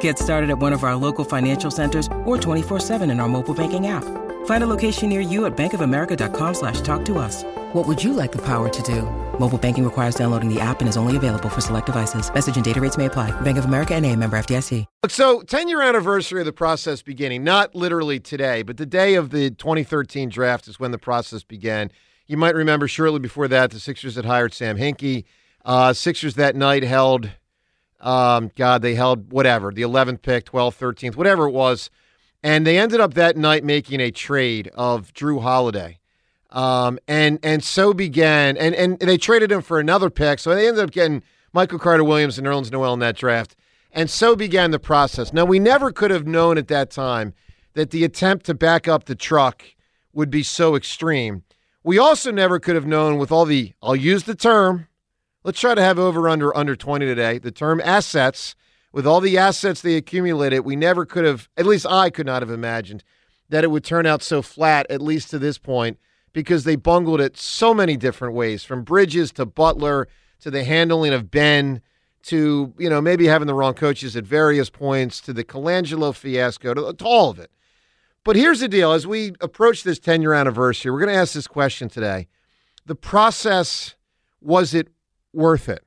Get started at one of our local financial centers or 24-7 in our mobile banking app. Find a location near you at bankofamerica.com slash talk to us. What would you like the power to do? Mobile banking requires downloading the app and is only available for select devices. Message and data rates may apply. Bank of America and a member FDIC. So 10 year anniversary of the process beginning, not literally today, but the day of the 2013 draft is when the process began. You might remember shortly before that, the Sixers had hired Sam Hinkie. Uh, Sixers that night held um, God, they held whatever, the 11th pick, 12th, 13th, whatever it was. And they ended up that night making a trade of Jrue Holiday. Um, and and so began, and, and they traded him for another pick. So they ended up getting Michael Carter Williams and Nerlens Noel in that draft. And so began the process. Now, we never could have known at that time that the attempt to back up the truck would be so extreme. We also never could have known with all the, I'll use the term, Let's try to have over under under 20 today. The term assets, with all the assets they accumulated, we never could have, at least I could not have imagined that it would turn out so flat, at least to this point, because they bungled it so many different ways from Bridges to Butler to the handling of Ben to, you know, maybe having the wrong coaches at various points to the Colangelo fiasco to, to all of it. But here's the deal as we approach this 10 year anniversary, we're going to ask this question today. The process, was it worth it?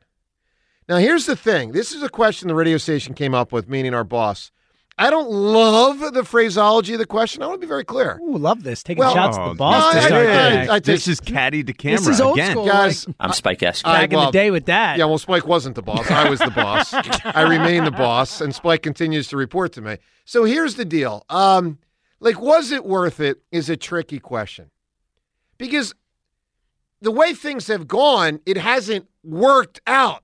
Now, here's the thing this is a question the radio station came up with, meaning our boss. I don't love the phraseology of the question. I want to be very clear. Ooh, love this. Taking Well, shots at Oh, the boss no, to I- start I- the. I- I this is caddy to camera This is old again. school. Guys, I'm Spike Eskin. I- Back in the day with that. Yeah, well, Spike wasn't the boss. I was the boss. I remain the boss, and Spike continues to report to me. So here's the deal. Um, like, was it worth it? Is a tricky question because the way things have gone, it hasn't worked out.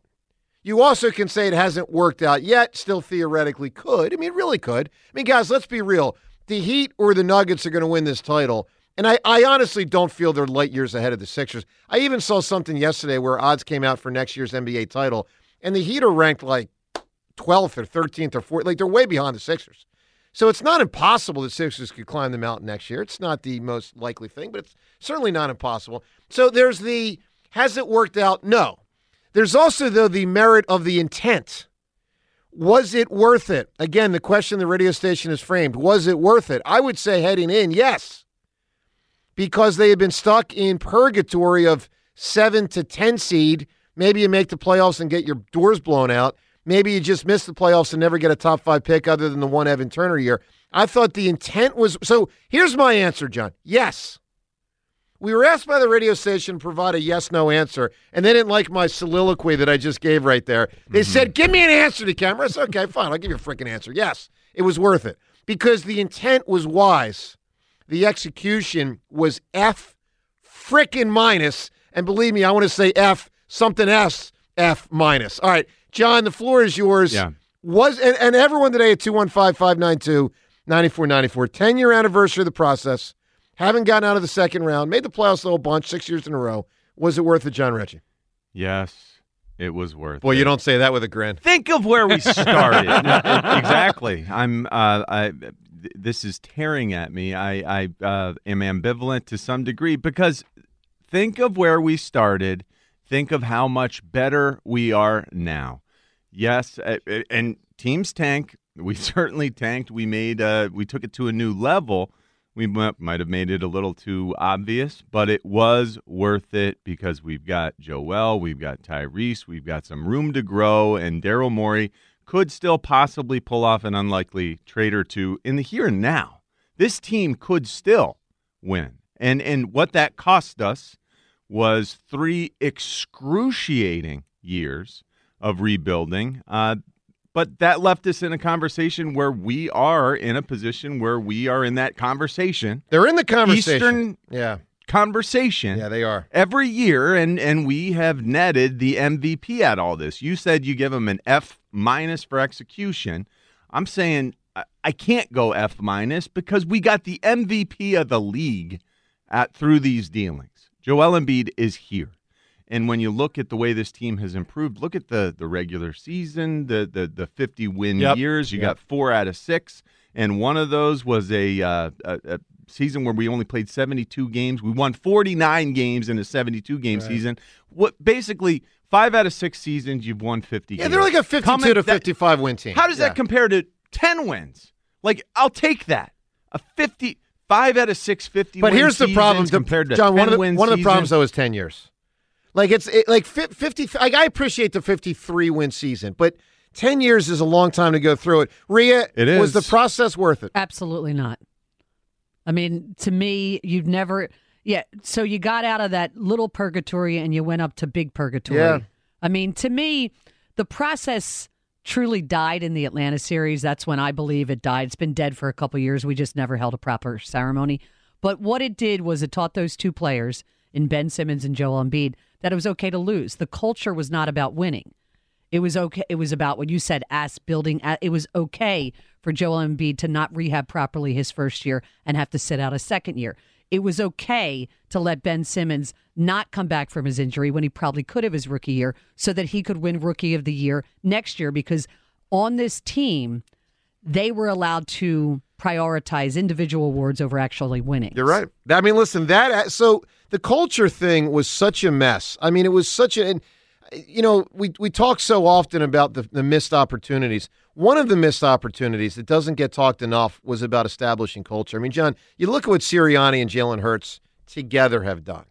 You also can say it hasn't worked out yet. Still theoretically could. I mean, really could. I mean, guys, let's be real. The Heat or the Nuggets are going to win this title. And I, I honestly don't feel they're light years ahead of the Sixers. I even saw something yesterday where odds came out for next year's NBA title, and the Heat are ranked like 12th or 13th or 14th. Like they're way behind the Sixers. So it's not impossible that Sixers could climb the mountain next year. It's not the most likely thing, but it's certainly not impossible. So there's the has it worked out? No. There's also, though, the merit of the intent. Was it worth it? Again, the question the radio station is framed was it worth it? I would say heading in, yes, because they had been stuck in purgatory of seven to 10 seed. Maybe you make the playoffs and get your doors blown out. Maybe you just miss the playoffs and never get a top five pick other than the one Evan Turner year. I thought the intent was so. Here's my answer, Jon. Yes. We were asked by the radio station to provide a yes no answer, and they didn't like my soliloquy that I just gave right there. They mm-hmm. said, Give me an answer to camera. I said, Okay, fine. I'll give you a freaking answer. Yes, it was worth it because the intent was wise. The execution was F frickin' minus. And believe me, I want to say F something S F minus. All right, Jon, the floor is yours. Yeah. Was and, and everyone today at 215 592 9494, 10 year anniversary of the process. Haven't gotten out of the second round, made the playoffs a whole bunch, six years in a row. Was it worth it, Jon Ritchie? Yes, it was worth. Boy, it. you don't say that with a grin. think of where we started. exactly. I'm. Uh, I. This is tearing at me. I. I uh, am ambivalent to some degree because think of where we started. Think of how much better we are now. Yes, and teams tank. We certainly tanked. We made. Uh, we took it to a new level. We might have made it a little too obvious, but it was worth it because we've got Joel, we've got Tyrese, we've got some room to grow, and Daryl Morey could still possibly pull off an unlikely trade or two in the here and now. This team could still win. And and what that cost us was three excruciating years of rebuilding. Uh, but that left us in a conversation where we are in a position where we are in that conversation. They're in the conversation. Eastern yeah. conversation. Yeah, they are. every year, and and we have netted the MVP at all this. You said you give him an F minus for execution. I'm saying I- I can't go F minus because we got the MVP of the league at through these dealings. Joel Embiid is here. And when you look at the way this team has improved, look at the the regular season, the the the 50 win Yep. years. You Yep. got four out of six, and one of those was a, uh, a, a season where we only played 72 games. We won 49 games in a 72 game season. What basically five out of six seasons you've won 50. Yeah, they're like a 52 Coming- to that- 55 win team. How does Yeah. that compare to 10 wins? Like I'll take that. A 50 five out of six 50 But win here's the problem, compared to Jon. 10 One of the win one of the problems though is ten years. Like it's it, like fifty. Like I appreciate the fifty-three win season, but ten years is a long time to go through it. Rhea, It was the process worth it? Absolutely not. I mean, to me, you've never. Yeah. So you got out of that little purgatory and you went up to big purgatory. Yeah. I mean, to me, the process truly died in the Atlanta series. That's when I believe it died. It's been dead for a couple years. We just never held a proper ceremony. But what it did was it taught those two players, in Ben Simmons and Joel Embiid, that it was okay to lose. The culture was not about winning. It was okay. It was about what you said, ass building. It was okay for Joel Embiid to not rehab properly his first year and have to sit out a second year. It was okay to let Ben Simmons not come back from his injury when he probably could have his rookie year so that he could win rookie of the year next year because on this team, they were allowed to prioritize individual awards over actually winning. You're right. I mean, listen, that so the culture thing was such a mess. I mean, it was such a, and, you know, we we talk so often about the, the missed opportunities. One of the missed opportunities that doesn't get talked enough was about establishing culture. I mean, Jon, you look at what Sirianni and Jalen Hurts together have done.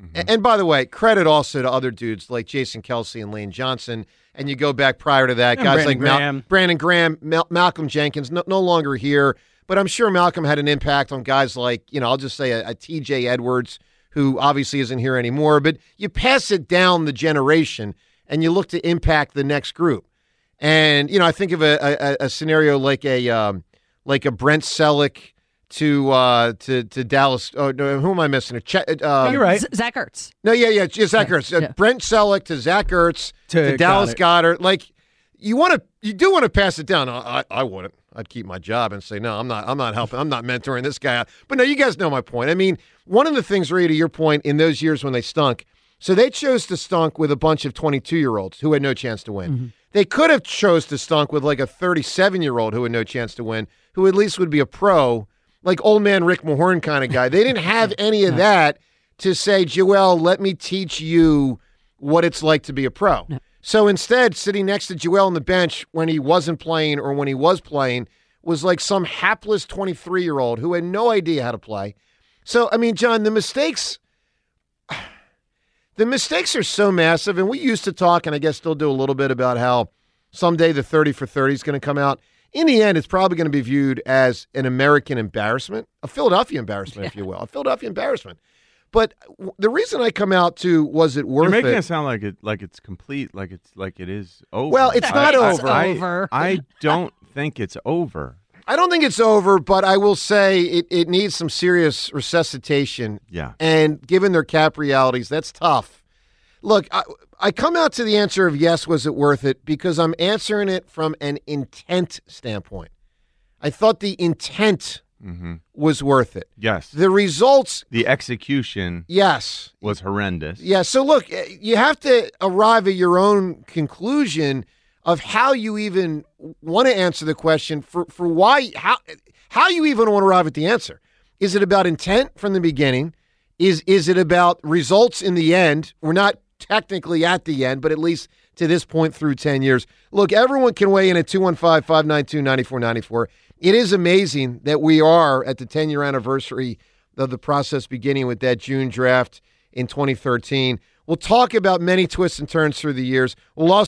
Mm-hmm. A- And by the way, credit also to other dudes like Jason Kelce and Lane Johnson. And you go back prior to that, And guys Brandon like Mal- Brandon Graham, Mal- Malcolm Jenkins, no, no longer here. But I'm sure Malcolm had an impact on guys like, you know, I'll just say a, a TJ Edwards, who obviously isn't here anymore. But you pass it down the generation and you look to impact the next group. And, you know, I think of a, a, a scenario like a um, like a Brent Celek to uh, to to Dallas. Oh, no, who am I missing? A Chet, uh, You're right. Z- Zach Ertz. no, yeah, yeah, yeah Zach Ertz. Uh, yeah. Brent Celek to Zach Ertz to, To Dallas Goedert. Goedert. Like you want to, you do want to pass it down. I, I, I wouldn't. I'd keep my job and say no. I'm not. I'm not helping. I'm not mentoring this guy. But no, you guys know my point. I mean, one of the things, Ray, to your point, in those years when they stunk, so they chose to stunk with a bunch of 22 year olds who had no chance to win. Mm-hmm. They could have chose to stunk with like a 37 year old who had no chance to win, who at least would be a pro, like old man Rick Mahorn kind of guy. They didn't have any of that to say, Joel, let me teach you what it's like to be a pro. So instead, sitting next to Joel on the bench when he wasn't playing or when he was playing was like some hapless 23 year old who had no idea how to play. So, I mean, Jon, the mistakes. The mistakes are so massive, and we used to talk, and I guess still do a little bit about how someday the 30 for 30 is going to come out. In the end, it's probably going to be viewed as an American embarrassment, a Philadelphia embarrassment, if you will, a Philadelphia embarrassment. But the reason I come out to was it worth it? You're making it? it sound like it like it's complete, like it's like it is over. Well, it's not I- I- over. I, over. I don't think it's over. I don't think it's over, but I will say it, it needs some serious resuscitation. Yeah. And given their cap realities, that's tough. Look, I, I come out to the answer of yes, was it worth it? Because I'm answering it from an intent standpoint. I thought the intent hmm was worth it. Yes. The results, The execution yes. was horrendous. Yeah. So look, eh, you have to arrive at your own conclusion of how you even want to answer the question for, for why how how you even want to arrive at the answer. Is it about intent from the beginning? Is is it about results in the end? We're not technically at the end, but at least to this point through 10 years. Look, everyone can weigh in at 215 592 9494. It is amazing that we are at the 10 year anniversary of the process beginning with that June draft in 2013. We'll talk about many twists and turns through the years. We'll also